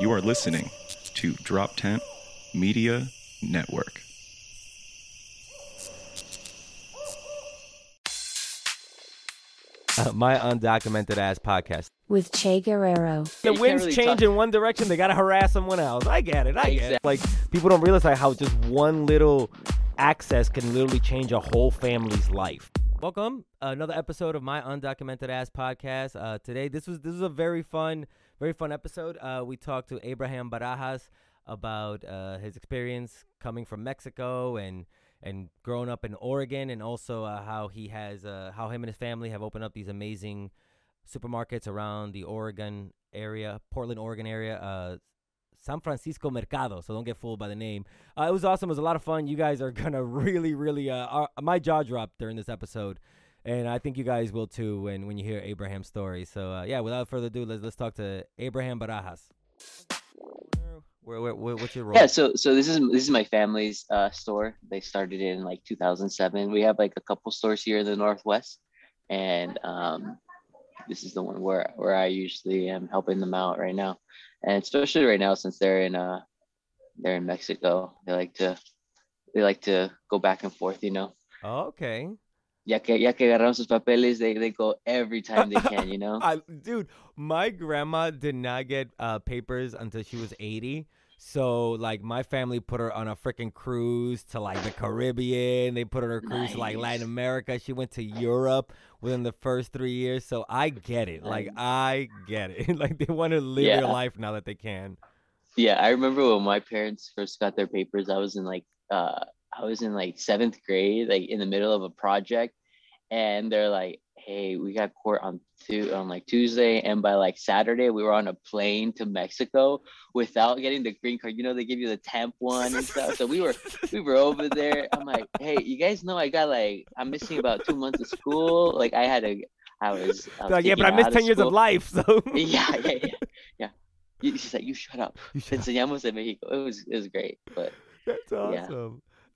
You are listening to Drop Tent Media Network. Uh, my undocumented ass podcast. with Che Guerrero. The winds really change talk- in one direction, they gotta harass someone else. I get it. I get it. Like people don't realize how just one little access can literally change a whole family's life. Welcome, another episode of my undocumented ass podcast. Uh, today, this was this was a very fun, very fun episode. Uh, we talked to Abraham Barajas about uh, his experience coming from Mexico and and growing up in Oregon, and also uh, how he has uh, how him and his family have opened up these amazing supermarkets around the Oregon area, Portland, Oregon area, uh, San Francisco Mercado. So don't get fooled by the name. Uh, it was awesome. It was a lot of fun. You guys are gonna really, really. Uh, my jaw dropped during this episode, and I think you guys will too when when you hear Abraham's story. So uh, yeah, without further ado, let's let's talk to Abraham Barajas. Where, where, where, what's your role? Yeah, so so this is this is my family's uh, store. They started in like 2007. We have like a couple stores here in the Northwest, and um, this is the one where where I usually am helping them out right now, and especially right now since they're in uh they're in Mexico. They like to they like to go back and forth, you know. Oh, okay. Ya que ya que agarraron sus papeles, they they go every time they can, you know. I, dude, my grandma did not get uh, papers until she was 80. So, like, my family put her on a freaking cruise to, like, the Caribbean. They put her on a cruise to, like, Latin America. She went to Europe within the first three years. So, I get it. Like, I get it. like, they want to live their life now that they can. Yeah, I remember when my parents first got their papers, I was in like uh I was in like seventh grade, like in the middle of a project, and they're like, Hey, we got court on two on like Tuesday, and by like Saturday we were on a plane to Mexico without getting the green card. You know, they give you the temp one and stuff. So we were we were over there. I'm like, hey, you guys know I got like I'm missing about two months of school. Like I had a I was, I was like, yeah, but I missed out 10 years of life. So, Yeah, yeah, yeah, yeah. She's like, you shut up. You Enseñamos en Mexico. It was it was great, but That's Yeah.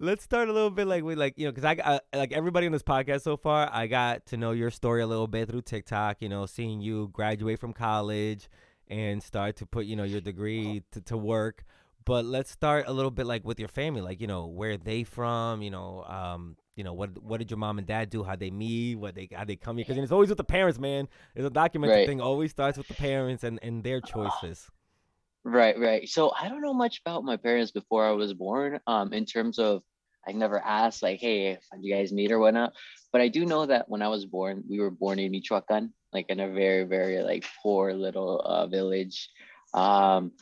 Let's start a little bit like with like you know because I got like everybody on this podcast so far. I got to know your story a little bit through TikTok. You know, seeing you graduate from college and start to put you know your degree to, to work. But let's start a little bit like with your family, like you know where they from. You know, um, you know what what did your mom and dad do? How they meet? What they how they come here? Because it's always with the parents, man. It's a documentary Right. thing. Always starts with the parents and and their choices. Right, right. So I don't know much about my parents before I was born. Um, in terms of I never asked like, hey, do you guys meet or whatnot. But I do know that when I was born, we were born in Michoacan, like in a very, very like poor little uh, village. Um,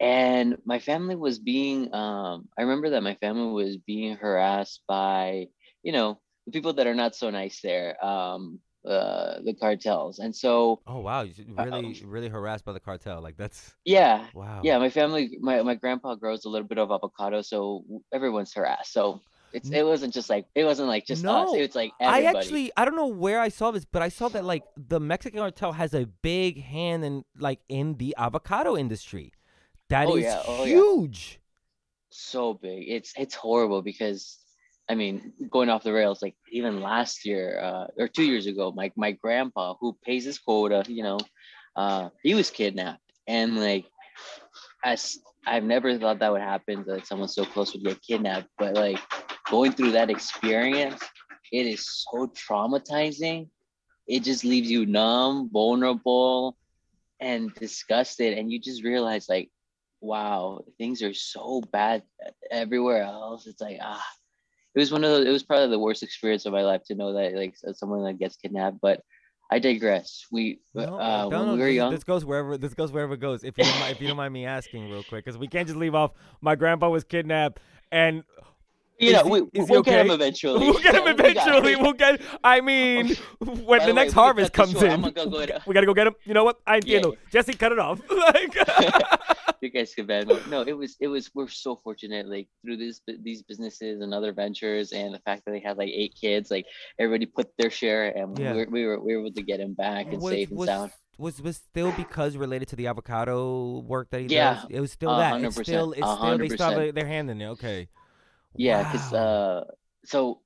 and my family was being um, I remember that my family was being harassed by, you know, the people that are not so nice there, um, uh, the cartels. And so Oh wow, you Uh, really really harassed by the cartel. Like that's yeah, wow. yeah my family my, my grandpa grows a little bit of avocado so everyone's harassed so it's it wasn't just like it wasn't like just us No, it's like I actually I don't know where I saw this, but I saw that like the Mexican cartel has a big hand in like in the avocado industry. That is Oh, yeah, oh, yeah. huge. so big it's it's horrible because i mean going off the rails like even last year uh, or two years ago my, my grandpa who pays his quota you know uh, he was kidnapped. And like as i've never thought that would happen that someone so close would get kidnapped. But like going through that experience it is so traumatizing. It just leaves you numb vulnerable and disgusted. And you just realize like wow things are so bad everywhere else. It's like ah it was one of those it was probably the worst experience of my life to know that like someone that gets kidnapped but i digress we No, uh no, when no, we were this, young this goes wherever this goes wherever it goes. If you don't, if you don't mind me asking real quick, because we can't just leave off. My grandpa was kidnapped, and you know we, he we'll get him eventually we'll get him We eventually. it. We'll get. I mean, when By the way, next harvest comes short. in, go we gotta go get him. You know what? I Yeah. entiendo. Jesse, cut it off. like, you guys could me. No, it was it was we're so fortunate like through this these businesses and other ventures and the fact that they had like eight kids, like everybody put their share and Yeah. we, were, we were we were able to get him back and was, safe and was, sound. was was still because related to the avocado work that he Yeah, does? It was still that. It's still it's a still they still have their hand in it. Okay. Yeah, because Wow. uh, so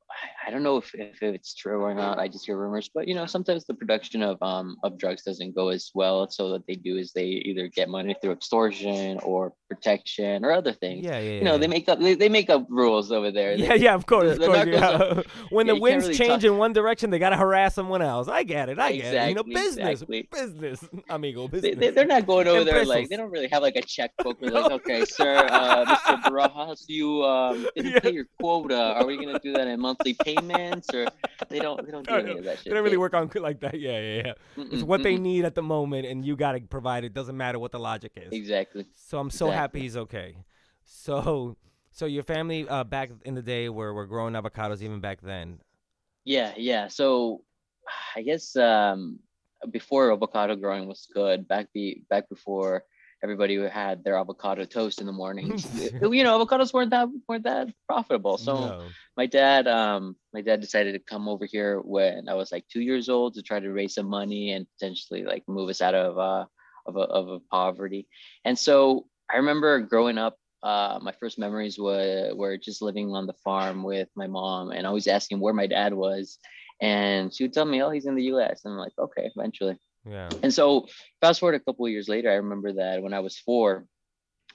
I don't know if, if it's true or not. I just hear rumors, but you know, sometimes the production of um of drugs doesn't go as well. So what they do is they either get money through extortion or protection or other things. Yeah, yeah, yeah. You know, they make up they, they make up rules over there. Yeah, They- yeah, of course, of course. Yeah. when yeah, the winds really change talk- in one direction, they gotta harass someone else. I get it. I get it. You know, business, exactly. business, amigo, business. they, they're not going over there like they don't really have like a checkbook where like okay sir uh, mr barajas you um didn't Yeah. pay your quota are we gonna do that in monthly payments or they don't they don't do any of that shit they don't really work on like that. Yeah, yeah, yeah. It's mm-mm, what they mm-mm. need at the moment, and you gotta provide it. Doesn't matter what the logic is. exactly So I'm so happy he's okay. So, so your family uh, back in the day were were growing avocados even back then. yeah yeah so i guess um before avocado growing was good back be back before everybody had their avocado toast in the morning. you know avocados weren't that weren't that profitable so No. my dad um my dad decided to come over here when I was like two years old to try to raise some money and potentially like move us out of uh of a, of a poverty. And so I remember growing up, uh my first memories were were just living on the farm with my mom and always asking where my dad was. And she would tell me, Oh, he's in the US. And I'm like, okay, eventually. Yeah. And so fast forward a couple of years later, I remember that when I was four,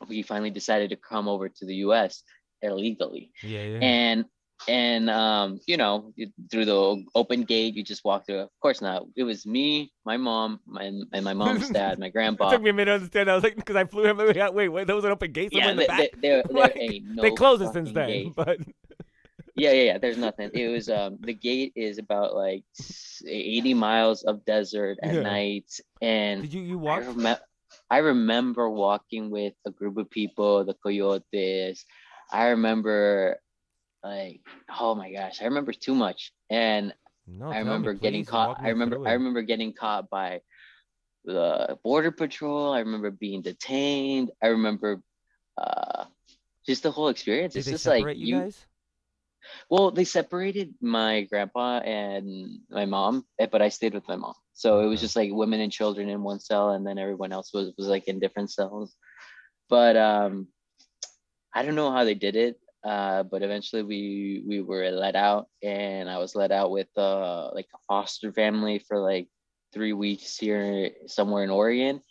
we finally decided to come over to the US illegally Yeah. Yeah. and and um you know through the open gate you just walk through of course not it was me my mom my, and my mom's dad my it grandpa took me a minute to understand. I was like, because I flew him. Wait, wait, wait, there was an open gate yeah the they, they, there, there Like, no they closed it since then, gate. but yeah yeah yeah there's nothing it was um the gate is about like 80 miles of desert at Yeah. night and did you you I, walk? I remember walking with a group of people, the coyotes. I remember, like, oh my gosh, I remember too much. And No, I tell me, remember getting caught. I remember, I remember getting caught by the border patrol. I remember being detained. I remember, uh, just the whole experience. Did It's they just like separate you you. Well, they separated my grandpa and my mom, eh, but I stayed with my mom. So it was just like women and children in one cell, and then everyone else was was like in different cells. But um, I don't know how they did it. Uh, but eventually we we were let out, and I was let out with uh like a foster family for like three weeks here somewhere in Oregon,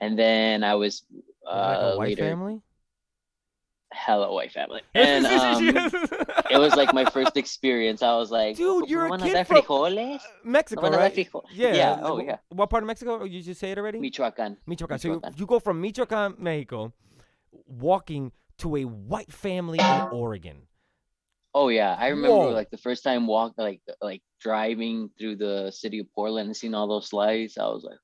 and then I was it like uh a white later family. Hella white family, and um, it was like my first experience. I was like, Dude, you're a "¿Van kid from- frijoles? Mexico, ¿Van right? frijo-" Yeah. Yeah. Oh, yeah. What part of Mexico? Oh, You just say it already? Michoacan. Michoacan. So you, you go from Michoacan, Mexico, walking to a white family in Oregon. Oh yeah, I remember Whoa. like the first time walk like like driving through the city of Portland and seeing all those lights. I was like,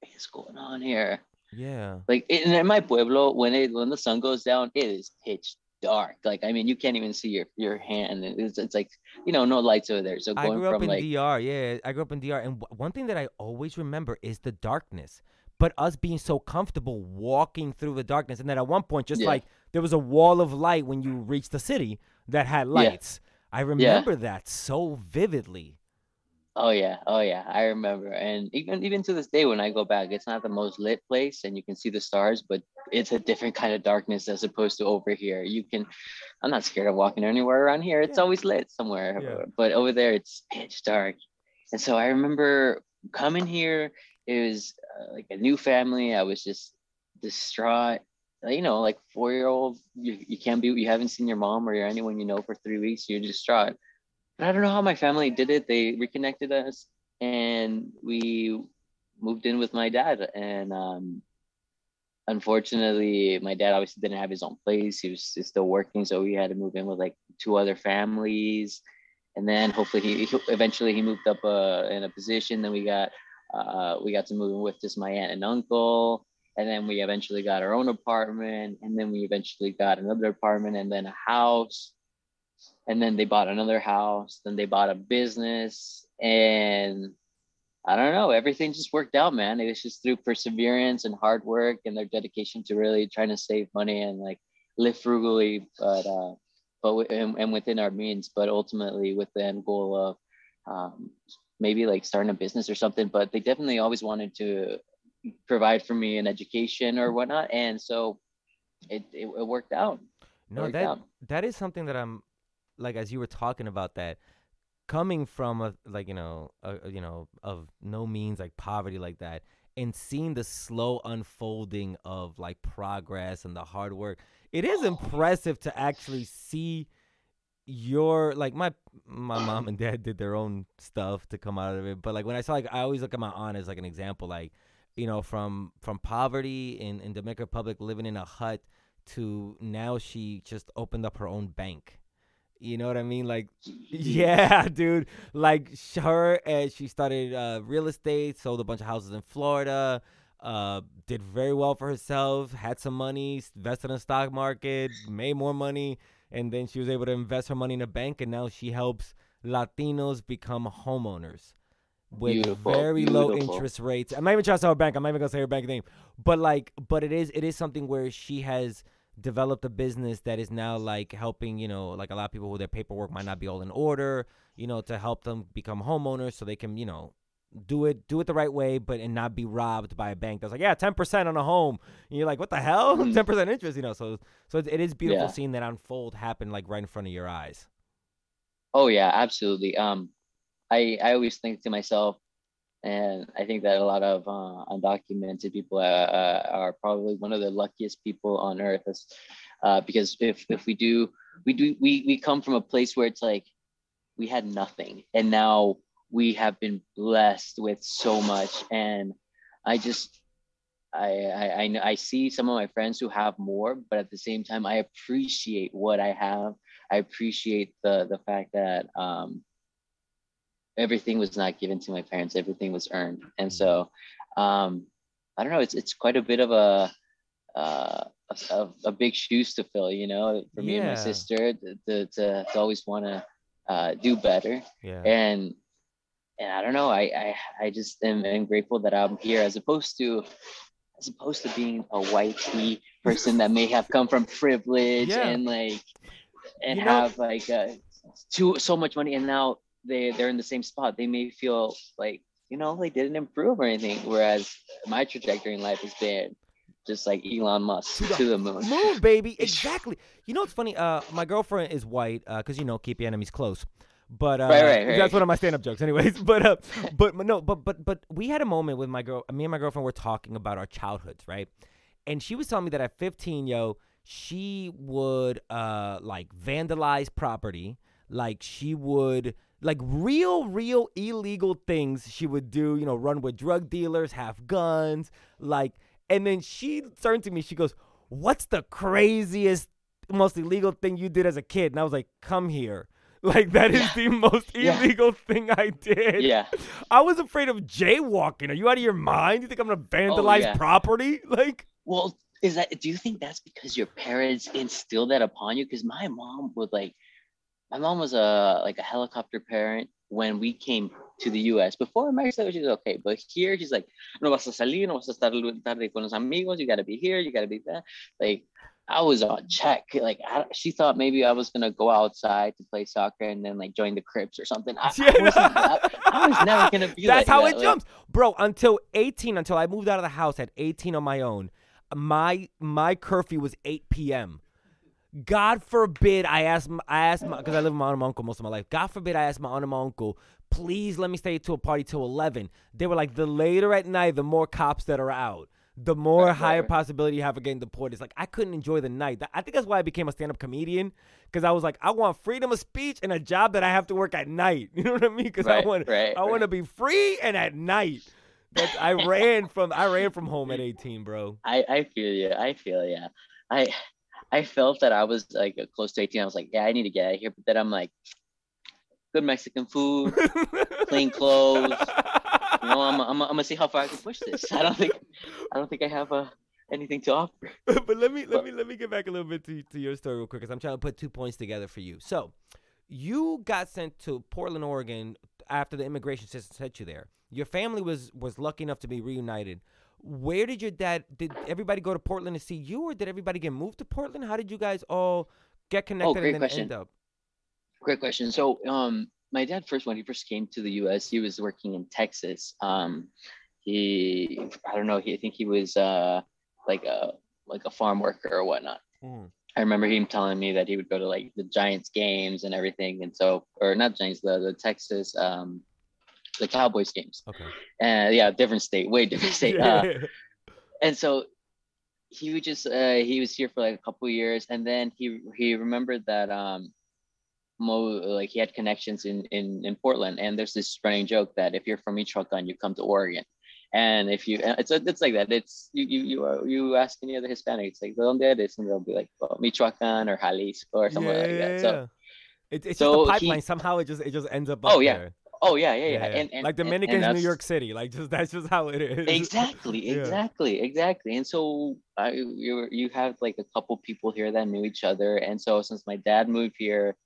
what is going on here? Yeah. Like in, in my pueblo, when it when the sun goes down, it is pitch dark. Like I mean, you can't even see your your hand. It's it's like you know no lights over there. So I grew up from in like DR. Yeah, I grew up in DR, and w- one thing that I always remember is the darkness. But us being so comfortable walking through the darkness, and then at one point, just Yeah. like there was a wall of light when you reached the city that had lights. I remember that so vividly. Oh yeah, oh yeah, I remember. And even even to this day, when I go back, it's not the most lit place, and you can see the stars, but it's a different kind of darkness as opposed to over here. You can, I'm not scared of walking anywhere around here. It's Yeah. always lit somewhere, Yeah. but over there it's pitch dark. And so I remember coming here. It was uh, like a new family. I was just distraught. You know, like four year old, you, you can't be, you haven't seen your mom or anyone you know for three weeks. You're distraught. But I don't know how my family did it. They reconnected us and we moved in with my dad. And um, unfortunately, my dad obviously didn't have his own place. He was still working. So we had to move in with like two other families. And then hopefully he, he eventually he moved up uh, in a position. Then we got uh, we got to move in with just my aunt and uncle. And then we eventually got our own apartment. And then we eventually got another apartment and then a house and then they bought another house then they bought a business and i don't know everything just worked out man. It was just through perseverance and hard work and their dedication to really trying to save money and like live frugally but uh but and, and within our means but ultimately with the end goal of um maybe like starting a business or something. But they definitely always wanted to provide for me an education or whatnot and so it, it, it worked out. No, that out. that is something that I'm like as you were talking about that, coming from a like you know a, you know of no means like poverty like that, and seeing the slow unfolding of like progress and the hard work, it is oh. impressive to actually see your like my my mom and dad did their own stuff to come out of it but like when i saw like i always look at my aunt as like an example like you know from from poverty in in the dominican republic living in a hut to now she just opened up her own bank you know what i mean? Like yeah. dude. Like her and she started uh real estate sold a bunch of houses in florida uh did very well for herself had some money invested in the stock market made more money and then she was able to invest her money in a bank and now she helps latinos become homeowners with Beautiful, very low interest rates. I'm not even trying to sell her bank i'm not even gonna say her bank name but like but it is it is something where she has developed a business that is now like helping you know like a lot of people who their paperwork might not be all in order you know to help them become homeowners so they can you know do it do it the right way but and not be robbed by a bank that's like yeah 10% on a home and you're like what the hell Mm. 10% interest you know so so it, it is beautiful Yeah. seeing that unfold happen like right in front of your eyes Oh yeah, absolutely. Um, I I always think to myself, and I think that a lot of uh, undocumented people uh, uh, are probably one of the luckiest people on earth, uh, because if if we do we do we we come from a place where it's like we had nothing, and now we have been blessed with so much, and I just. I, I I I see some of my friends who have more, but at the same time, I appreciate what I have I appreciate the the fact that um, everything was not given to my parents; everything was earned, and so um, I don't know. It's it's quite a bit of a uh, a, a big shoes to fill, you know, for me and my sister to to, to, always want to uh, do better, yeah and and I don't know. I I, I just am, am grateful that I'm here as opposed to as opposed to being a white tea person that may have come from privilege Yeah. and like and You know- have like uh, too so much money and now they they're in the same spot they may feel like you know they didn't improve or anything whereas my trajectory in life has been just like Elon Musk To the to the moon Move, baby. Exactly. You know what's funny? Uh, my girlfriend is white, uh, cause you know keep your enemies close. But uh, Right, right, right. that's one of my stand-up jokes, anyways. But uh, but no, but but but we had a moment with my girl. Me and my girlfriend were talking about our childhoods, right? And she was telling me that at 15, yo, she would uh like vandalize property, like she would like real, real illegal things she would do. You know, run with drug dealers, have guns, like. And then she turned to me. She goes, "What's the craziest, most illegal thing you did as a kid?" And I was like, "Come here." Like that is the most Yeah. illegal thing I did. yeah I was afraid of jaywalking. Are you out of your mind? You think I'm gonna oh, vandalize Oh, yeah. property? Like, well is that do you think that's because your parents instilled that upon you because my mom would like my mom was a like a helicopter parent when we came to the US. Before Mexico, she's okay, but here she's like, no vas a salir, no vas a estar tarde con los amigos. You gotta be here, you gotta be there. Like I was on check. Like I, she thought maybe I was gonna go outside to play soccer and then like join the Crips or something. I, Yeah, I- I was never gonna be. that's like how that. it Like, jumps, bro. Until 18, until I moved out of the house at 18 on my own, my my curfew was 8 p.m. God forbid I asked I asked my because I live with my aunt and my uncle most of my life. God forbid I asked my aunt and my uncle, please let me stay to a party till 11. They were like, the later at night, the more cops that are out. The more Right, right, higher right. possibility you have of getting deported. It's like I couldn't enjoy the night. I think that's why I became a stand-up comedian because I was like, I want freedom of speech and a job that I have to work at night. You know what I mean? Because I want right, I want to be free and at night. That's, I ran from I ran from home at 18, bro. I, I feel you. I feel yeah. I I felt that I was like close to 18. I was like, yeah, I need to get out of here. But then I'm like, good Mexican food, clean clothes. You know, I'm, I'm, I'm gonna see how far I can push this. I don't think I don't think I have uh, anything to offer. but let me let me let me get back a little bit to, to your story real quick because I'm trying to put two points together for you. So, you got sent to Portland, Oregon after the immigration system sent you there. Your family was was lucky enough to be reunited. Where did your dad? Did everybody go to Portland to see you, or did everybody get moved to Portland? How did you guys all get connected great and then question. end up? Great question. So, um, my dad first when he first came to the U.S., he was working in Texas. Um, he I don't know. He I think he was uh like a like a farm worker or whatnot. Mm. I remember him telling me that he would go to like the Giants games and everything, and so or not Giants, the the Texas um the Cowboys games. Okay. And yeah, different state, way different state. Uh, and so he would just uh, he was here for like a couple years, and then he he remembered that um Mo like he had connections in in in Portland, and there's this running joke that if you're from Michoacan, you come to Oregon. And if you, it's it's like that. It's you you you are, you ask any other Hispanic, it's like donde eres, and they'll be like well, Michoacan or Jalisco or something yeah, like yeah, that. So yeah. It, it's so just a he- pipeline. Somehow it just it just ends up. Oh, yeah. there. Oh yeah yeah yeah, Yeah, And, and like and- and Dominican's New York City. Like just that's just how it is. exactly Yeah. exactly exactly. And so I, you you have like a couple people here that knew each other. And so since my dad moved here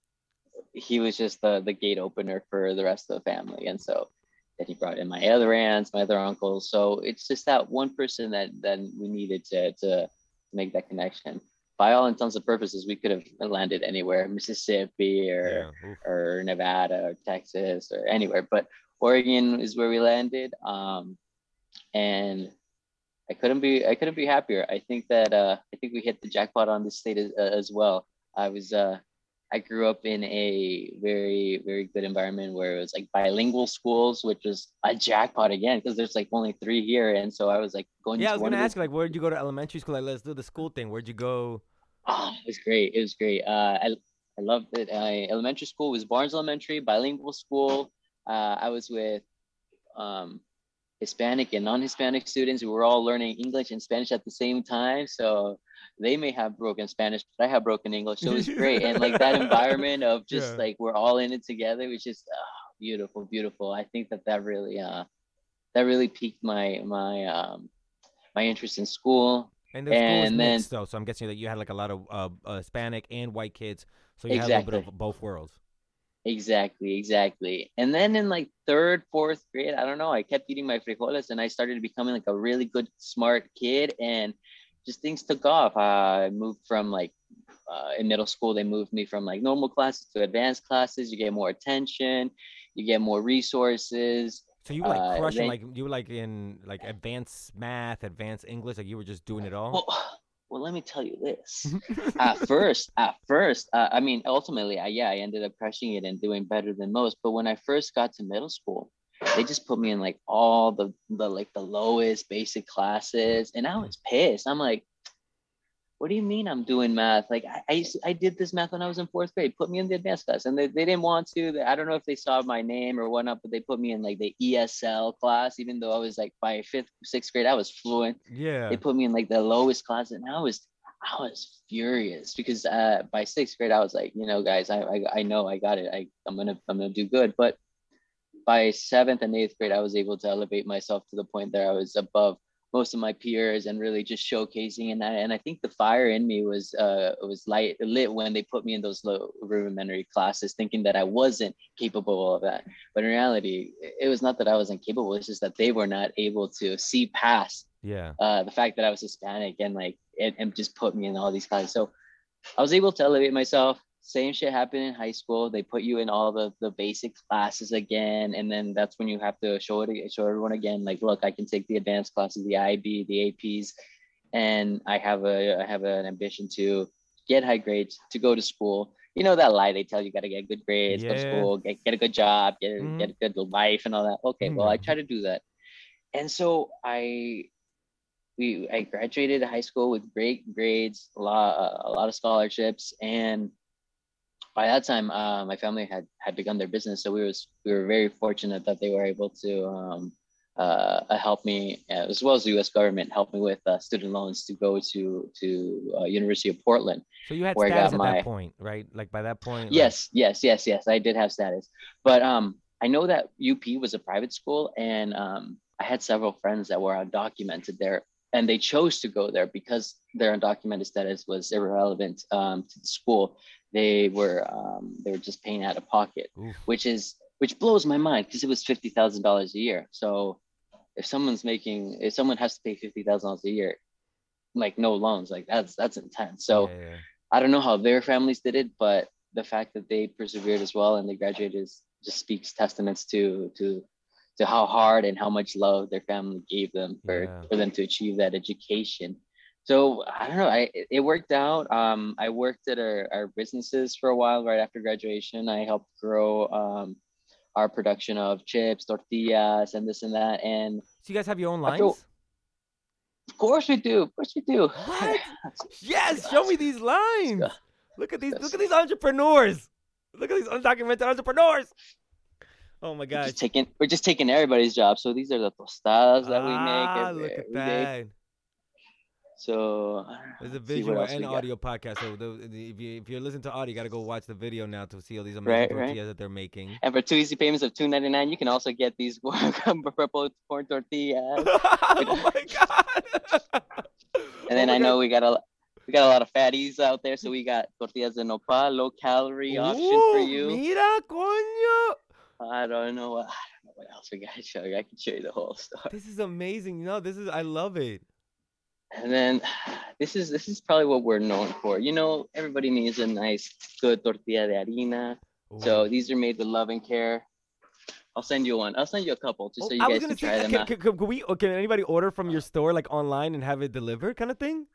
he was just the the gate opener for the rest of the family. And so then he brought in my other aunts my other uncles. So it's just that one person that then we needed to to make that connection by all intents and purposes we could have landed anywhere mississippi or Yeah. or Nevada or Texas or anywhere, but Oregon is where we landed. Um, and I couldn't be I couldn't be happier. I think that uh, I think we hit the jackpot on this state as, as well. I was uh, I grew up in a very very good environment where it was like bilingual schools, which was a jackpot again because there's like only three here, and so I was like going. Yeah, I was gonna ask you like, where did you go to elementary school? Like, let's do the school thing. Where'd you go? Oh, it was great. It was great. Uh, I I loved it. I, elementary school was Barnes Elementary, bilingual school. Uh, I was with um, Hispanic and non-Hispanic students who were all learning English and Spanish at the same time. So they may have broken Spanish, but I have broken English. So it was great. and like that environment of just Yeah. like we're all in it together, which is oh, beautiful, beautiful. I think that that really uh, that really piqued my my um, my interest in school. And the school was then- mixed though, so I'm guessing that you had like a lot of uh, uh, Hispanic and white kids, so you had a little bit of both worlds. Exactly, exactly. And then in like third, fourth grade, I don't know, I kept eating my frijoles and I started becoming like a really good, smart kid. And just things took off. Uh, I moved from like uh, in middle school, they moved me from like normal classes to advanced classes. You get more attention, you get more resources. So you were like Uh, crushing, then- like you were like in like advanced math, advanced English, like you were just doing it all. Well, well, let me tell you this. at first, at first, uh, I mean, ultimately, I, yeah, I ended up crushing it and doing better than most. But when I first got to middle school, they just put me in like all the the like the lowest basic classes, and I was pissed. I'm like, what do you mean I'm doing math? Like I I, to- I did this math when I was in fourth grade. Put me in the advanced class, and they, they didn't want to. I don't know if they saw my name or whatnot, but they put me in like the ESL class, even though I was like by fifth, sixth grade, I was fluent yeah. they put me in like the lowest class and i was i was furious because uh by sixth grade i was like you know guys i i, I know i got it I, i'm gonna i'm gonna do good but by seventh and eighth grade i was able to elevate myself to the point that i was above most of my peers and really just showcasing and I, and I think the fire in me was uh was light lit when they put me in those low rudimentary classes thinking that I wasn't capable of that but in reality it was not that I wasn't capable it's just that they were not able to see past yeah. uh, the fact that I was Hispanic and like and, and just put me in all these classes. So I was able to elevate myself. Same shit happened in high school. They put you in all the the basic classes again, and then that's when you have to show it show everyone again. Like, look, I can take the advanced classes, the IB, the APs, and I have a I have an ambition to get high grades to go to school. You know that lie they tell you, got to get good grades, go to school, get, get a good job, get, a Mhm. get a good life and all that. Okay, well, I Mhm. try to do that. And so I we I graduated high school with great grades, a lot a lot of scholarships, and by that time, uh, my family had had begun their business, so we was we were very fortunate that they were able to um, uh, help me, uh, as well as the U.S. government, help me with uh, student loans to go to to uh, University of Portland. So you had where I status at my- that point, right? Like by that point. like- Yes, yes, yes, yes. I did have status, but um, I know that UP was a private school, and um, I had several friends that were undocumented there, and they chose to go there because their undocumented status was irrelevant um, to the school. They were um, they were just paying out of pocket, Oof. which is which blows my mind because it was fifty thousand dollars a year. So if someone's making if someone has to pay fifty thousand dollars a year, like no loans, like that's that's intense. So. Yeah, yeah. I don't know how their families did it, but the fact that they persevered as well and they graduated is, just speaks testaments to to to how hard and how much love their family gave them for, Yeah. for them to achieve that education. So I don't know. I it worked out. Um, I worked at our, our businesses for a while right after graduation. I helped grow um, our production of chips, tortillas, and this and that. And So you guys have your own After- lines? of course we do. Of course we do. What? Yes, show me these lines. Look at these. Look at these entrepreneurs. Look at these undocumented entrepreneurs. Oh my We're just taking we're just taking everybody's job. So these are the tostadas that we make. Ah, look at that. So There's a let's see what visual and got. audio podcast. So the, the, if you if you're listening to audio, you got to go watch the video now to see all these amazing Right, right. tortillas that they're making. And for two easy payments of two ninety nine, you can also get these purple corn tortillas. oh my god. And then Oh I know we got a we got a lot of fatties out there, so we got tortillas de nopal, low calorie option for Ooh, you. Mira, coño. I don't know what I don't know what else we got to show you. I can show you the whole stuff. This is amazing. No, this is I love it. And then this is this is probably what we're known for. You know, everybody needs a nice good tortilla de harina. So these are made with love and care. I'll send you one. I'll send you a couple just Oh, so you I guys can try say, them can, out. can, can, can we? Can anybody order from your store like online and have it delivered, kind of thing?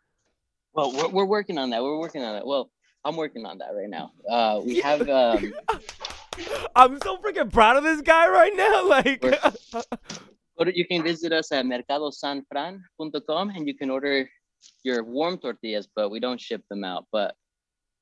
Well, we're, we're working on that. We're working on it. Well, I'm working on that right now. Uh, we have um, I'm so freaking proud of this guy right now. Like, to, you can visit us at mercadosanfran.com and you can order your warm tortillas, but we don't ship them out. But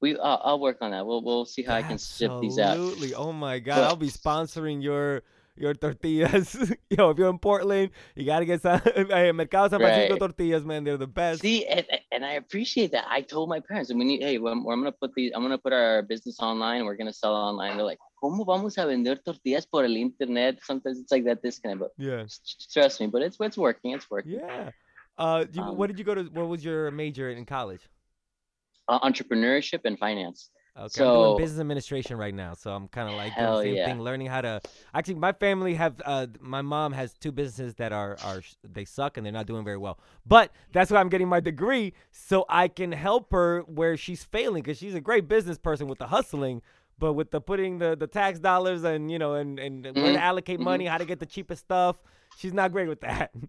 we, I'll, I'll work on that. We'll, we'll see how I can ship these out. Absolutely. Oh my god, But- I'll be sponsoring your your tortillas. Yo, if you're in Portland, you gotta get some hey, Mercado San Francisco Right. tortillas, man. They're the best. See, and, and I appreciate that. I told my parents, and we need, hey, I'm, I'm gonna put these, I'm gonna put our business online. We're gonna sell online. They're like, ¿Cómo vamos a vender tortillas por el internet? Sometimes it's like that this disconnect, but Yeah. trust me. But it's it's working. It's working. Yeah. Uh, you, Um, what did you go to? What was your major in college? Uh, entrepreneurship and finance. Okay, I'm So- doing business administration right now, so I'm kind of like doing the same yeah. thing, learning how to. Actually, my family have. Uh, my mom has two businesses that are are they suck and they're not doing very well. But that's why I'm getting my degree, so I can help her where she's failing, because she's a great business person with the hustling, but with the putting the the tax dollars and you know and and where to Mhm, allocate money, how to get the cheapest stuff, she's not great with that.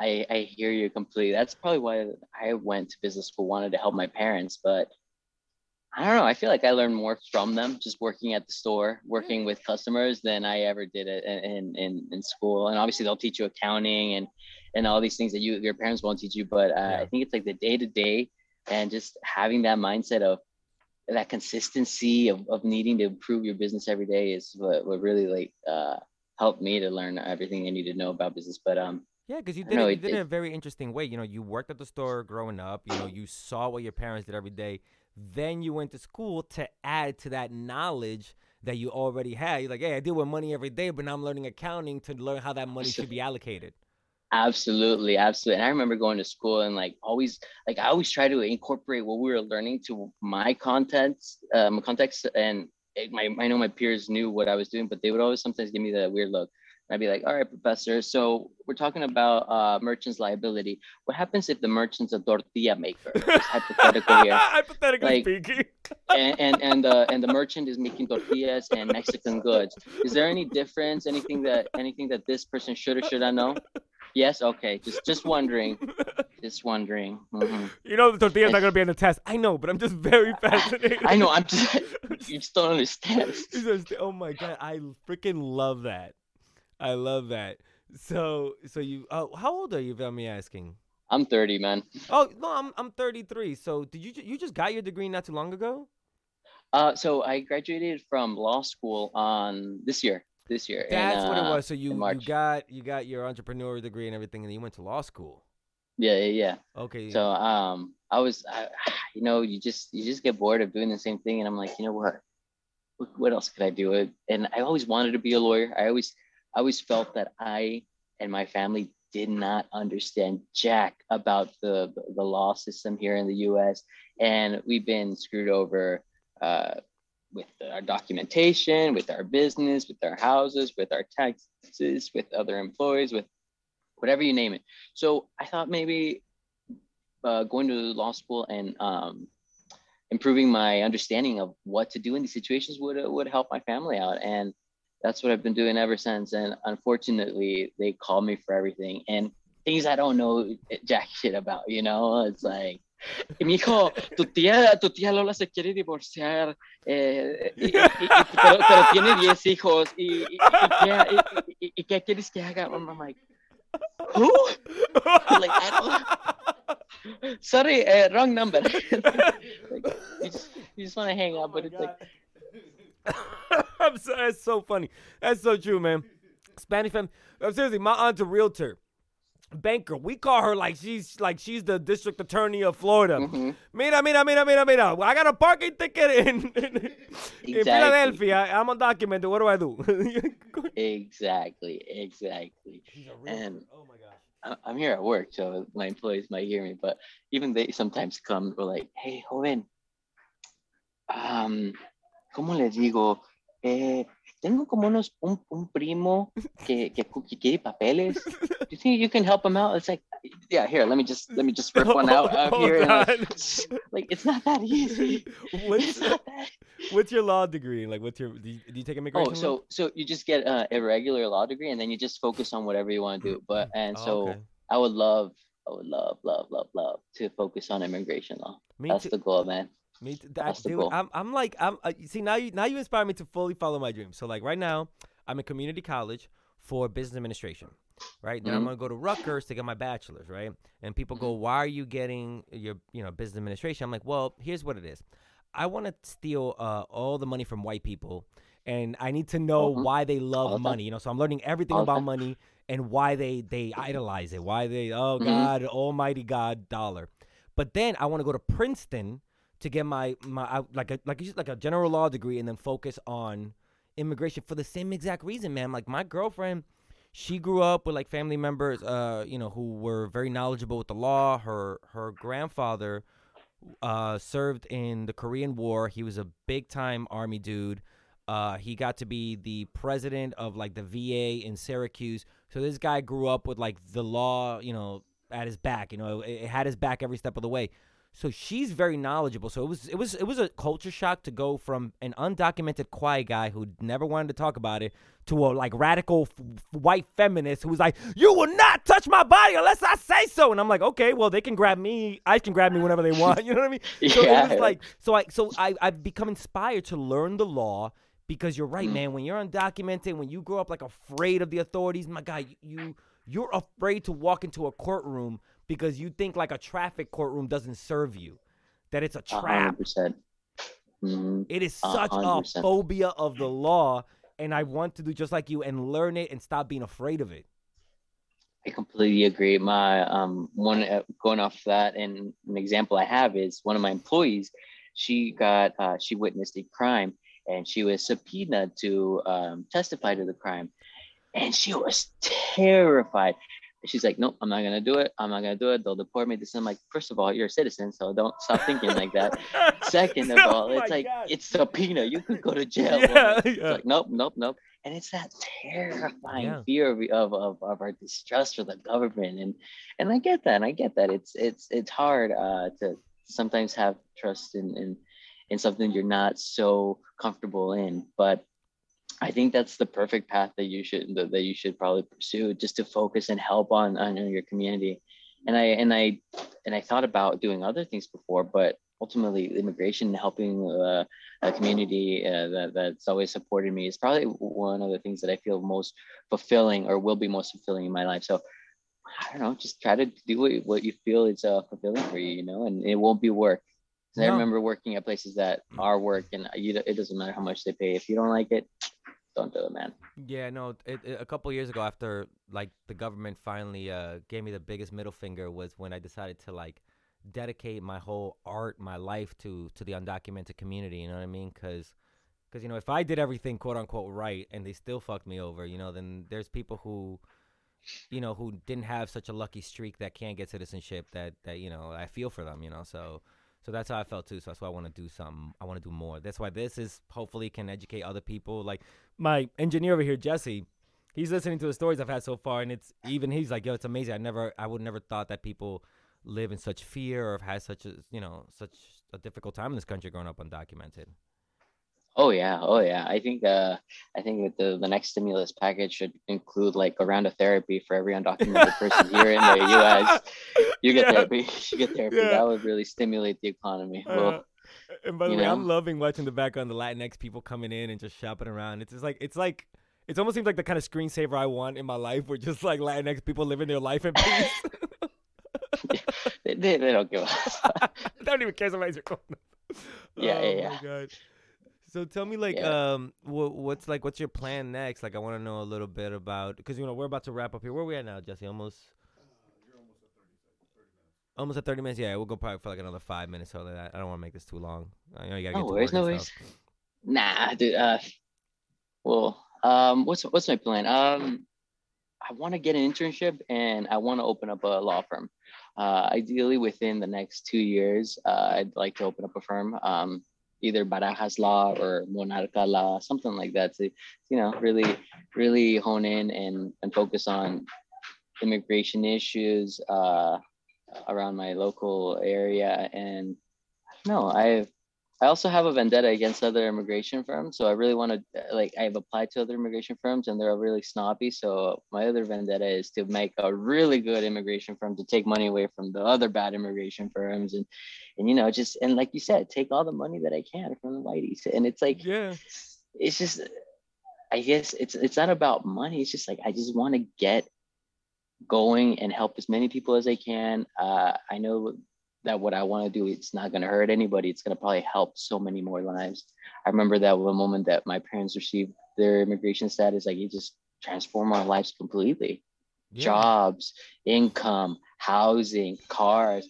I, I hear you completely. That's probably why I went to business school, wanted to help my parents, but I don't know. I feel like I learned more from them just working at the store, working with customers than I ever did in, in, in school. And obviously they'll teach you accounting and, and all these things that you, your parents won't teach you. But uh, Yeah. I think it's like the day to day and just having that mindset of that consistency of, of needing to improve your business every day is what, what really like uh, helped me to learn everything I need to know about business. But um, Yeah, because you did know, it, you did it in it- a very interesting way. You know, you worked at the store growing up. You know, you saw what your parents did every day. Then you went to school to add to that knowledge that you already had. You're like, hey, I deal with money every day, but now I'm learning accounting to learn how that money should be allocated. Absolutely, absolutely. And I remember going to school and like always, like I always try to incorporate what we were learning to my contents, um, context. And it, my, I know my peers knew what I was doing, but they would always sometimes give me the weird look. And I'd be like, all right, professor. So we're talking about uh, merchant's liability. What happens if the merchant's a tortilla maker? Just hypothetical here. Hypothetically Like- speaking. and and and the and the merchant is making tortillas and Mexican goods. Is there any difference? Anything that anything that this person should or should not know? Yes. Okay. Just just wondering. Just wondering. Mhm. you know the tortilla's not gonna be on the test. I know, but I'm just very fascinated. I know. I'm just. You just don't understand. Just- oh my god, I freaking love that. I love that. So, so you, oh, how old are you? If I'm me asking. I'm 30, man. Oh no, I'm I'm 33. So did you you just got your degree not too long ago? Uh, so I graduated from law school on this year. This year. That's what it uh, was. So you you got you got your entrepreneur degree and everything, and then you went to law school. Yeah, yeah, yeah. Okay. So um, I was, I, you know, you just you just get bored of doing the same thing, and I'm like, you know what, what, what else could I do? And I always wanted to be a lawyer. I always, I always felt that I and my family did not understand jack about the the law system here in the U.S. And we've been screwed over uh, with our documentation, with our business, with our houses, with our taxes, with other employees, with whatever you name it. So I thought maybe uh, going to law school and um, improving my understanding of what to do in these situations would would help my family out, and that's what I've been doing ever since. And unfortunately, they call me for everything, and things I don't know jack shit about, you know? It's like, y mi hijo, tu tía, tu tía Lola se quiere divorciar, eh, y, y, y, pero, pero, tiene 10 hijos, y, y, qué quieres que haga? I'm like, who? like, I don't, sorry, uh, wrong number. like, you just, you just want to hang up, but it's God. like, I'm so, that's so funny. That's so true, man. Spanish fam. Seriously, my aunt's a realtor banker. We call her like she's like she's the district attorney of Florida. Mm-hmm. Mira, mira, mira, mira, mira. I got a parking ticket in, in, exactly. in Philadelphia. I'm undocumented. What do I do? exactly, exactly. And oh my gosh. I'm here at work, so my employees might hear me, but even they sometimes come, we're like, hey, joven, um, ¿cómo les digo? Eh, tengo como unos, un, un primo que, que, que quiere papeles. Do you think you can help him out? It's like, yeah, here, let me just, let me just rip one out, out oh, here. Like, like, it's not that easy. What's, that. what's your law degree? Like, what's your, do you, do you take oh, immigration? Oh, so, law? so you just get a, a regular law degree and then you just focus on whatever you want to do. Mm. But, and oh, so okay. I would love, I would love, love, love, love to focus on immigration law. Me That's too. the goal, man. Me, too. that, dude, I'm, I'm like, I'm. Uh, see now you, now you inspire me to fully follow my dreams. So like right now, I'm in community college for business administration, right? Then mm-hmm. I'm gonna go to Rutgers to get my bachelor's, right? And people go, why are you getting your, you know, business administration? I'm like, well, here's what it is. I want to steal uh, all the money from white people, and I need to know mm-hmm. why they love money. You know, so I'm learning everything about money and why they they idolize it. Why they, oh mm-hmm. God, Almighty God, dollar. But then I want to go to Princeton to get my my like a like like a general law degree and then focus on immigration for the same exact reason, man. Like my girlfriend, she grew up with like family members, uh, you know, who were very knowledgeable with the law. Her her grandfather uh served in the Korean War. He was a big time army dude. Uh, he got to be the president of like the VA in Syracuse. So this guy grew up with like the law, you know, at his back. You know, it, it had his back every step of the way. So she's very knowledgeable. So it was it was it was a culture shock to go from an undocumented quiet guy who never wanted to talk about it to a like radical f- white feminist who was like, "You will not touch my body unless I say so." And I'm like, "Okay, well they can grab me. I can grab me whenever they want." You know what I mean? So yeah. it was like so I so I I've become inspired to learn the law because you're right, mm. man. When you're undocumented, when you grow up like afraid of the authorities, my guy, you you're afraid to walk into a courtroom because you think like a traffic courtroom doesn't serve you, that it's a trap. 100%. Mm-hmm. It is such 100%. a phobia of the law, and I want to do just like you and learn it and stop being afraid of it. I completely agree. My um one uh, going off that, and an example I have is one of my employees. She got uh, she witnessed a crime, and she was subpoenaed to um, testify to the crime, and she was terrified she's like, nope, I'm not gonna do it. I'm not gonna do it. They'll deport me. This I'm like, first of all, you're a citizen, so don't stop thinking like that. Second of oh all, it's like God. it's subpoena. You could go to jail. Yeah, yeah. like, nope, nope, nope. And it's that terrifying yeah. fear of, of, of our distrust for the government. And and I get that. And I get that. It's it's it's hard uh, to sometimes have trust in, in in something you're not so comfortable in. But I think that's the perfect path that you should that, that you should probably pursue just to focus and help on on your community. And I and I and I thought about doing other things before, but ultimately immigration and helping uh, a community uh, that, that's always supported me is probably one of the things that I feel most fulfilling or will be most fulfilling in my life. So I don't know, just try to do what, what you feel is uh, fulfilling for you, you know, and it won't be work. No. I remember working at places that mm. are work and you, it doesn't matter how much they pay. If you don't like it, don't do it, man. Yeah, no. It, it, a couple years ago, after like the government finally uh, gave me the biggest middle finger, was when I decided to like dedicate my whole art, my life to to the undocumented community. You know what I mean? Because because you know if I did everything quote unquote right and they still fucked me over, you know, then there's people who you know who didn't have such a lucky streak that can't get citizenship that that you know I feel for them, you know. So so that's how I felt too. So that's why I want to do some. I want to do more. That's why this is hopefully can educate other people. Like my engineer over here, Jesse, he's listening to the stories I've had so far, and it's even he's like, yo, it's amazing. I never, I would never thought that people live in such fear or have had such a, you know, such a difficult time in this country growing up undocumented. Oh yeah, oh yeah. I think uh, I think that the the next stimulus package should include like a round of therapy for every undocumented person here in the U.S. You get Yeah. therapy. You get therapy. Yeah. That would really stimulate the economy. Uh, well, and by the way, know? I'm loving watching the background the Latinx people coming in and just shopping around. It's just like it's like it almost seems like the kind of screensaver I want in my life, where just like Latinx people living their life in peace. they, they, they don't give a they don't even care somebody's recording. Yeah, oh yeah, my yeah. So tell me, like, Yeah. um, what, what's like, what's your plan next? Like, I want to know a little bit about because you know we're about to wrap up here. Where are we at now, Jesse? Almost. Almost at 30 minutes. Yeah, we'll go probably for like another five minutes or like that. I don't want to make this too long. I know you gotta No get to worries, work no worries. stuff. Nah, dude. Uh, well, um, what's what's my plan? Um, I want to get an internship and I want to open up a law firm. Uh, ideally, within the next two years, uh, I'd like to open up a firm, um, either Barajas Law or Monarca Law, something like that, to you know really, really hone in and and focus on immigration issues uh, around my local area. And no, I've I also have a vendetta against other immigration firms. So I really want to like I've applied to other immigration firms and they're really snobby. So my other vendetta is to make a really good immigration firm to take money away from the other bad immigration firms and and you know just and like you said, take all the money that I can from the whiteys. And it's like Yeah. it's just I guess it's it's not about money. It's just like I just want to get going and help as many people as I can. Uh, I know that what I want to do, it's not going to hurt anybody. It's going to probably help so many more lives. I remember that one moment that my parents received their immigration status, like it just transformed our lives completely. yeah. Jobs, income, housing, cars,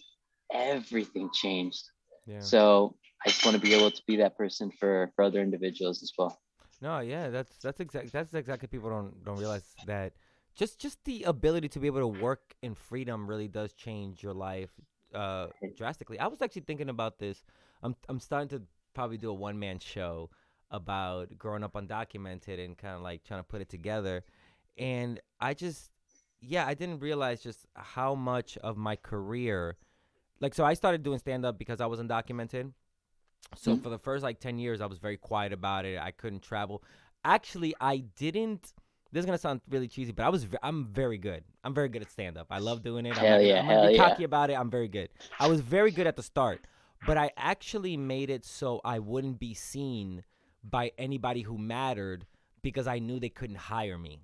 everything changed. Yeah. So I just want to be able to be that person for for other individuals as well. No, yeah, that's that's exact that's exactly people don't don't realize that just just the ability to be able to work in freedom really does change your life uh drastically. I was actually thinking about this. I'm I'm starting to probably do a one man show about growing up undocumented and kind of like trying to put it together. And I just yeah, I didn't realize just how much of my career like so I started doing stand up because I was undocumented. So Mhm. for the first like 10 years I was very quiet about it. I couldn't travel. Actually, I didn't this is going to sound really cheesy, but I was I'm very good. I'm very good at stand up. I love doing it. I'm Hell gonna- yeah, I'm gonna hell be yeah. cocky about it. I'm very good. I was very good at the start, but I actually made it so I wouldn't be seen by anybody who mattered because I knew they couldn't hire me.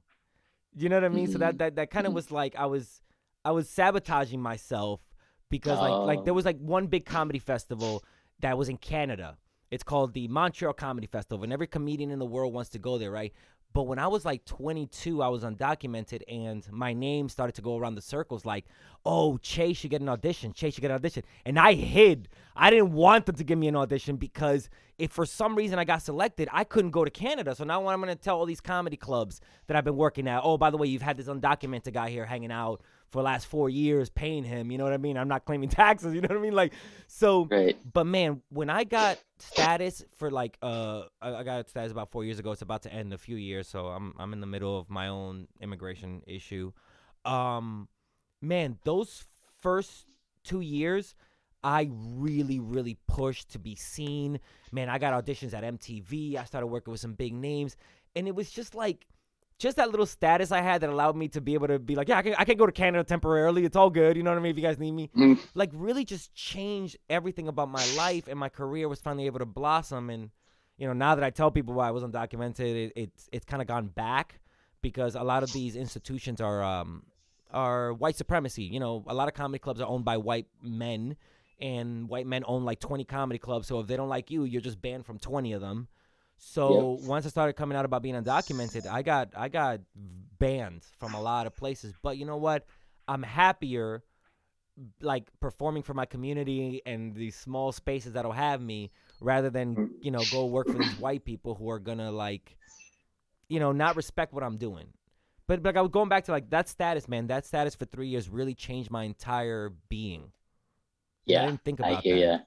You know what I mean? So that Mhm. that that kind of Mhm. was like I was I was sabotaging myself because like like there Oh. was like one big comedy festival that was in Canada. It's called the Montreal Comedy Festival, and every comedian in the world wants to go there, right? But when I was like 22, I was undocumented, and my name started to go around the circles like, oh, Che should get an audition. Che should get an audition. And I hid. I didn't want them to give me an audition because if for some reason I got selected, I couldn't go to Canada. So now I'm going to tell all these comedy clubs that I've been working at, oh, by the way, you've had this undocumented guy here hanging out for the last four years, paying him. You know what I mean? I'm not claiming taxes. You know what I mean? Like, so Right. but man, when I got status for like uh I got status about four years ago. It's about to end in a few years, so I'm I'm in the middle of my own immigration issue. Um man, those first two years I really, really pushed to be seen. Man, I got auditions at MTV. I started working with some big names. And it was just like just that little status I had that allowed me to be able to be like, yeah, I can, I can go to Canada temporarily. It's all good. You know what I mean? If you guys need me Mm. like really just changed everything about my life and my career was finally able to blossom and you know now that i tell people why i was undocumented it, it's it's kind of gone back because a lot of these institutions are um are white supremacy you know a lot of comedy clubs are owned by white men and white men own like 20 comedy clubs so if they don't like you you're just banned from 20 of them so once i started coming out about being undocumented i got i got banned from a lot of places but you know what i'm happier like performing for my community and these small spaces that'll have me rather than you know go work for these white people who are gonna like you know not respect what i'm doing but like i was going back to like that status man that status for three years really changed my entire being i Yeah. didn't think I hear that you.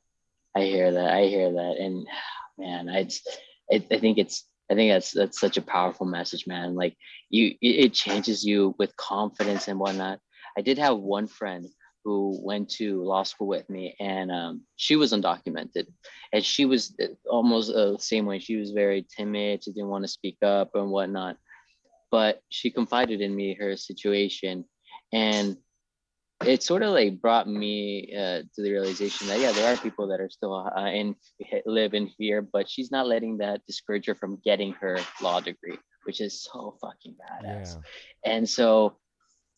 I hear that. I hear that. And man, I just, I, I think it's, I think that's that's such a powerful message, man. Like you, it, changes you with confidence and whatnot. I did have one friend who went to law school with me, and um, she was undocumented, and she was uh, almost uh, the same way. She was very timid. She didn't want to speak up and whatnot, but she confided in me her situation, and it sort of like brought me uh, to the realization that yeah, there are people that are still uh, in live in fear, but she's not letting that discourage her from getting her law degree, which is so fucking badass. Yeah. And so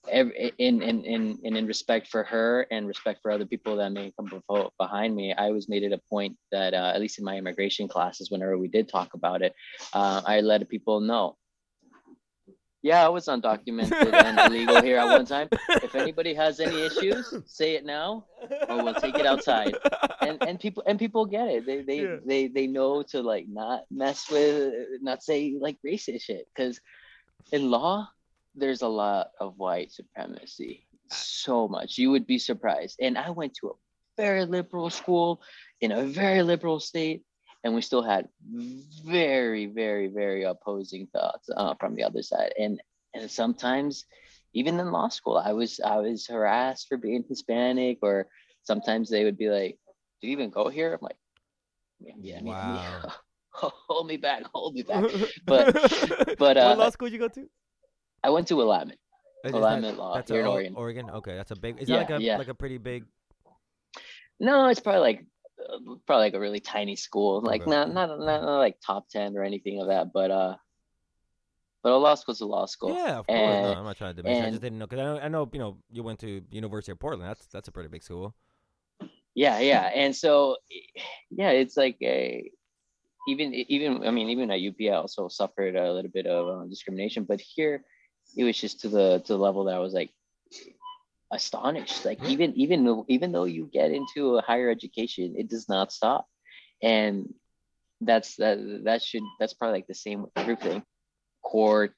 every, in, in, in, in, in respect for her and respect for other people that may come behind me, I always made it a point that, uh, at least in my immigration classes, whenever we did talk about it, uh, I let people know. Yeah, I was undocumented and illegal here at one time. If anybody has any issues, say it now, or we'll take it outside. And and people and people get it. They they yeah. they they know to like not mess with, not say like racist shit. Because in law, there's a lot of white supremacy. So much. You would be surprised. And I went to a very liberal school in a very liberal state, and we still had very, very, very opposing thoughts uh, from the other side. And and sometimes, even in law school, I was I was harassed for being Hispanic, or sometimes they would be like, "Do you even go here?" I'm like, "Yeah, wow. yeah. hold me back, hold me back." But but uh, what law school did you go to? I went to Willamette. Willamette Law that's here in Oregon. Oregon. Okay, that's a big. Is yeah, that like a yeah. like a pretty big? No, it's probably like probably like a really tiny school. Like okay. not, not not not like top ten or anything of that, but uh. But a law school's a law school. Yeah, of course. And, no, I'm not trying to diminish. I just didn't know because I know, I know you know you went to University of Portland. That's that's a pretty big school. Yeah, yeah, and so yeah, it's like a even even I mean even at UP I also suffered a little bit of uh, discrimination, but here it was just to the to the level that I was like astonished. Like even even though even though you get into a higher education, it does not stop, and that's that that should that's probably like the same with everything. court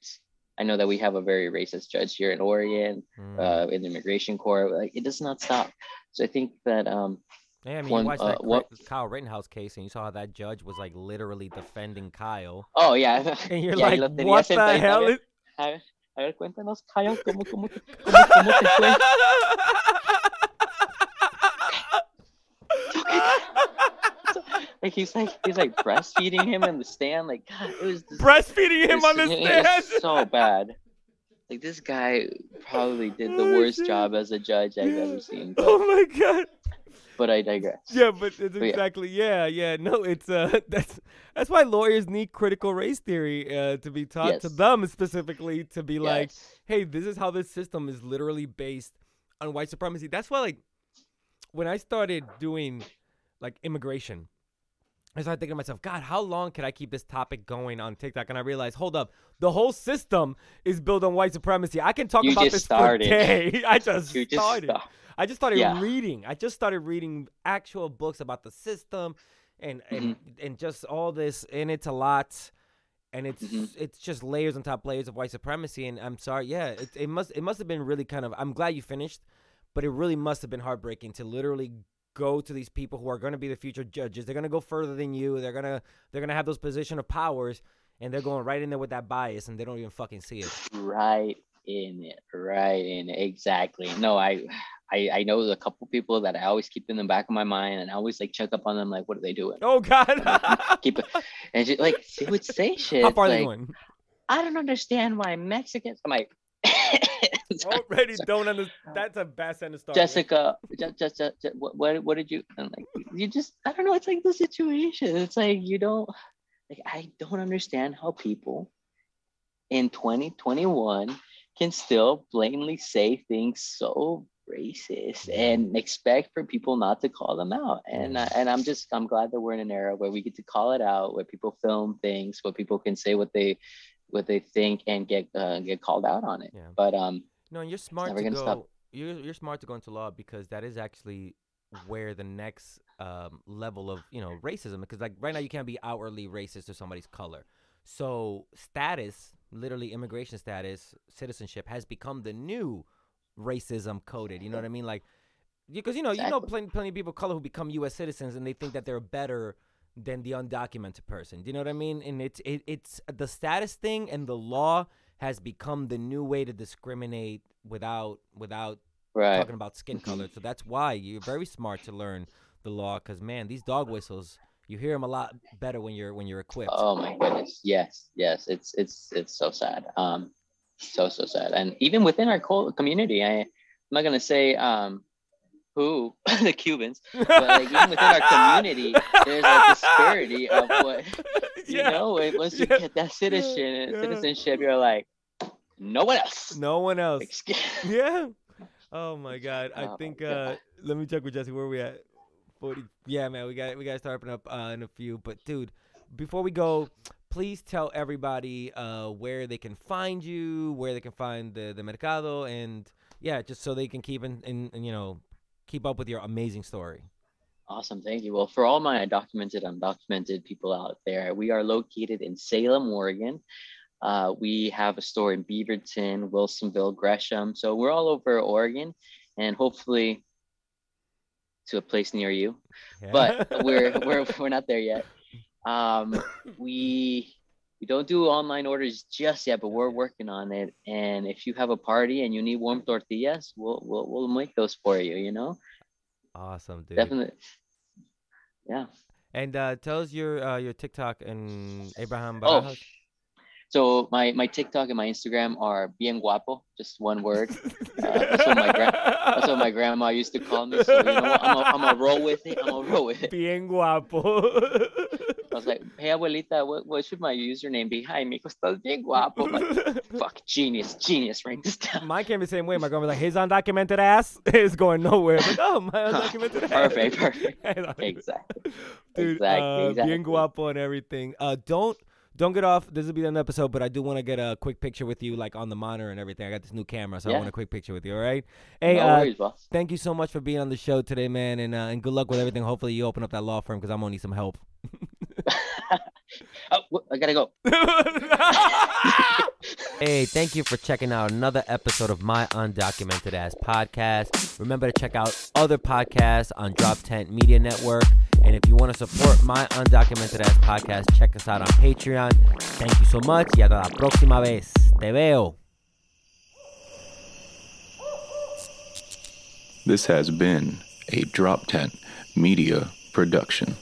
I know that we have a very racist judge here in Oregon, mm. uh, in the immigration court. Like it does not stop. So I think that um, yeah, I mean, you watched uh, that what, Kyle Rittenhouse case, and you saw how that judge was like literally defending Kyle. Oh yeah, and you're yeah, like, what the hell? Is... A, ver, cuéntanos, Kyle, cómo, cómo, cómo, cómo te fue. like he's like he's like breastfeeding him in the stand. Like God, it was just, breastfeeding him on the stand. so bad. Like this guy probably did the oh, worst job as a judge I've ever seen. Oh but, oh my god but I digress. Yeah, but it's but exactly yeah. yeah, yeah. No, it's uh that's that's why lawyers need critical race theory uh, to be taught yes. to them specifically to be yes. like, hey, this is how this system is literally based on white supremacy. That's why like when I started doing like immigration, I started thinking to myself, God, how long can I keep this topic going on TikTok? And I realized, hold up, the whole system is built on white supremacy. I can talk you about this started. for day. I just you started. Just I just started yeah. reading. I just started reading actual books about the system and and, mm-hmm. and just all this and it's a lot and it's mm-hmm. it's just layers on top layers of white supremacy and I'm sorry, yeah, it, it must it must have been really kind of I'm glad you finished, but it really must have been heartbreaking to literally go to these people who are going to be the future judges. They're going to go further than you. They're going to they're going to have those position of powers and they're going right in there with that bias and they don't even fucking see it. Right in it. Right in it. Exactly. No, I I, I know a couple people that I always keep in the back of my mind and I always like check up on them like what are they doing? Oh god. keep it and she, like she would say shit. How far like, are they going? I don't understand why Mexicans I'm like already don't understand that's a bad sentence start Jessica just, just, just, just, what, what what did you I'm like you just I don't know it's like the situation. It's like you don't like I don't understand how people in 2021 can still blatantly say things so racist and expect for people not to call them out. And uh, and i'm just i'm glad that we're in an era where we get to call it out where people film things where people can say what they what they think and get uh, get called out on it. Yeah. but um no you're smart to go stop. you're, you're smart to go into law because that is actually where the next um, level of you know racism because like right now you can't be outwardly racist to somebody's color so status literally immigration status citizenship has become the new racism coded. You know what I mean? Like, because you know, exactly. you know, plenty, plenty of people of color who become U.S. citizens and they think that they're better than the undocumented person. Do you know what I mean? And it's it, it's the status thing and the law has become the new way to discriminate without without Right. talking about skin color. So that's why you're very smart to learn the law. Because man, these dog whistles, you hear them a lot better when you're when you're equipped. Oh my goodness. Yes, yes. It's it's it's so sad. Um, so so sad. And even within our community, I I'm not gonna say um who the Cubans, but like even within our community, there's a disparity of what you know. and Once you Yeah. get that citizen Yeah. citizenship, you're like, no one else. No one else. Excuse- Yeah. Oh my god. I Oh think uh let me check with Jesse. Where we at? Forty yeah, man, we got we gotta start wrapping up uh in a few. But dude, before we go, please tell everybody uh where they can find you, where they can find the, the mercado and yeah, just so they can keep in, in, in you know keep up with your amazing story. Awesome, thank you. Well, for all my documented, undocumented people out there, we are located in Salem, Oregon. Uh, we have a store in Beaverton, Wilsonville, Gresham. So we're all over Oregon, and hopefully to a place near you. But we're we're we're not there yet. Um, we we don't do online orders just yet, but we're working on it. And if you have a party and you need warm tortillas, we'll we'll we'll make those for you. You know, awesome, dude. definitely. Yeah. And uh tell us your uh your TikTok and Abraham Oh, so my my TikTok and my Instagram are bien guapo, just one word. Uh, that's what my gra- That's what my grandma used to call me. So you know what? I'm a, I'm a roll with it. I'm a roll with it. Bien guapo. I was like, hey abuelita, what, what should my username be? Hi, mijo, estás bien guapo. Like, Fuck, genius, genius. Write this down. Mine came the same way. My grandma was like, his undocumented ass is going nowhere. Like, oh, my undocumented ass. Perfect, perfect. Exactly. Exactly. Dude, exactly, uh, exactly. bien guapo and everything. Uh, don't don't get off. This will be an episode, but I do want to get a quick picture with you, like on the monitor and everything. I got this new camera, so I want a quick picture with you. All right. Hey, no uh, worries, thank you so much for being on the show today, man, and uh, and good luck with everything. Hopefully, you open up that law firm because I'm gonna need some help. Oh, I gotta go. hey, thank you for checking out another episode of my undocumented ass podcast. Remember to check out other podcasts on Drop Tent Media Network. And if you want to support my undocumented ass podcast, check us out on Patreon. Thank you so much y hasta la próxima vez. Te veo. This has been a Drop Tent Media Production.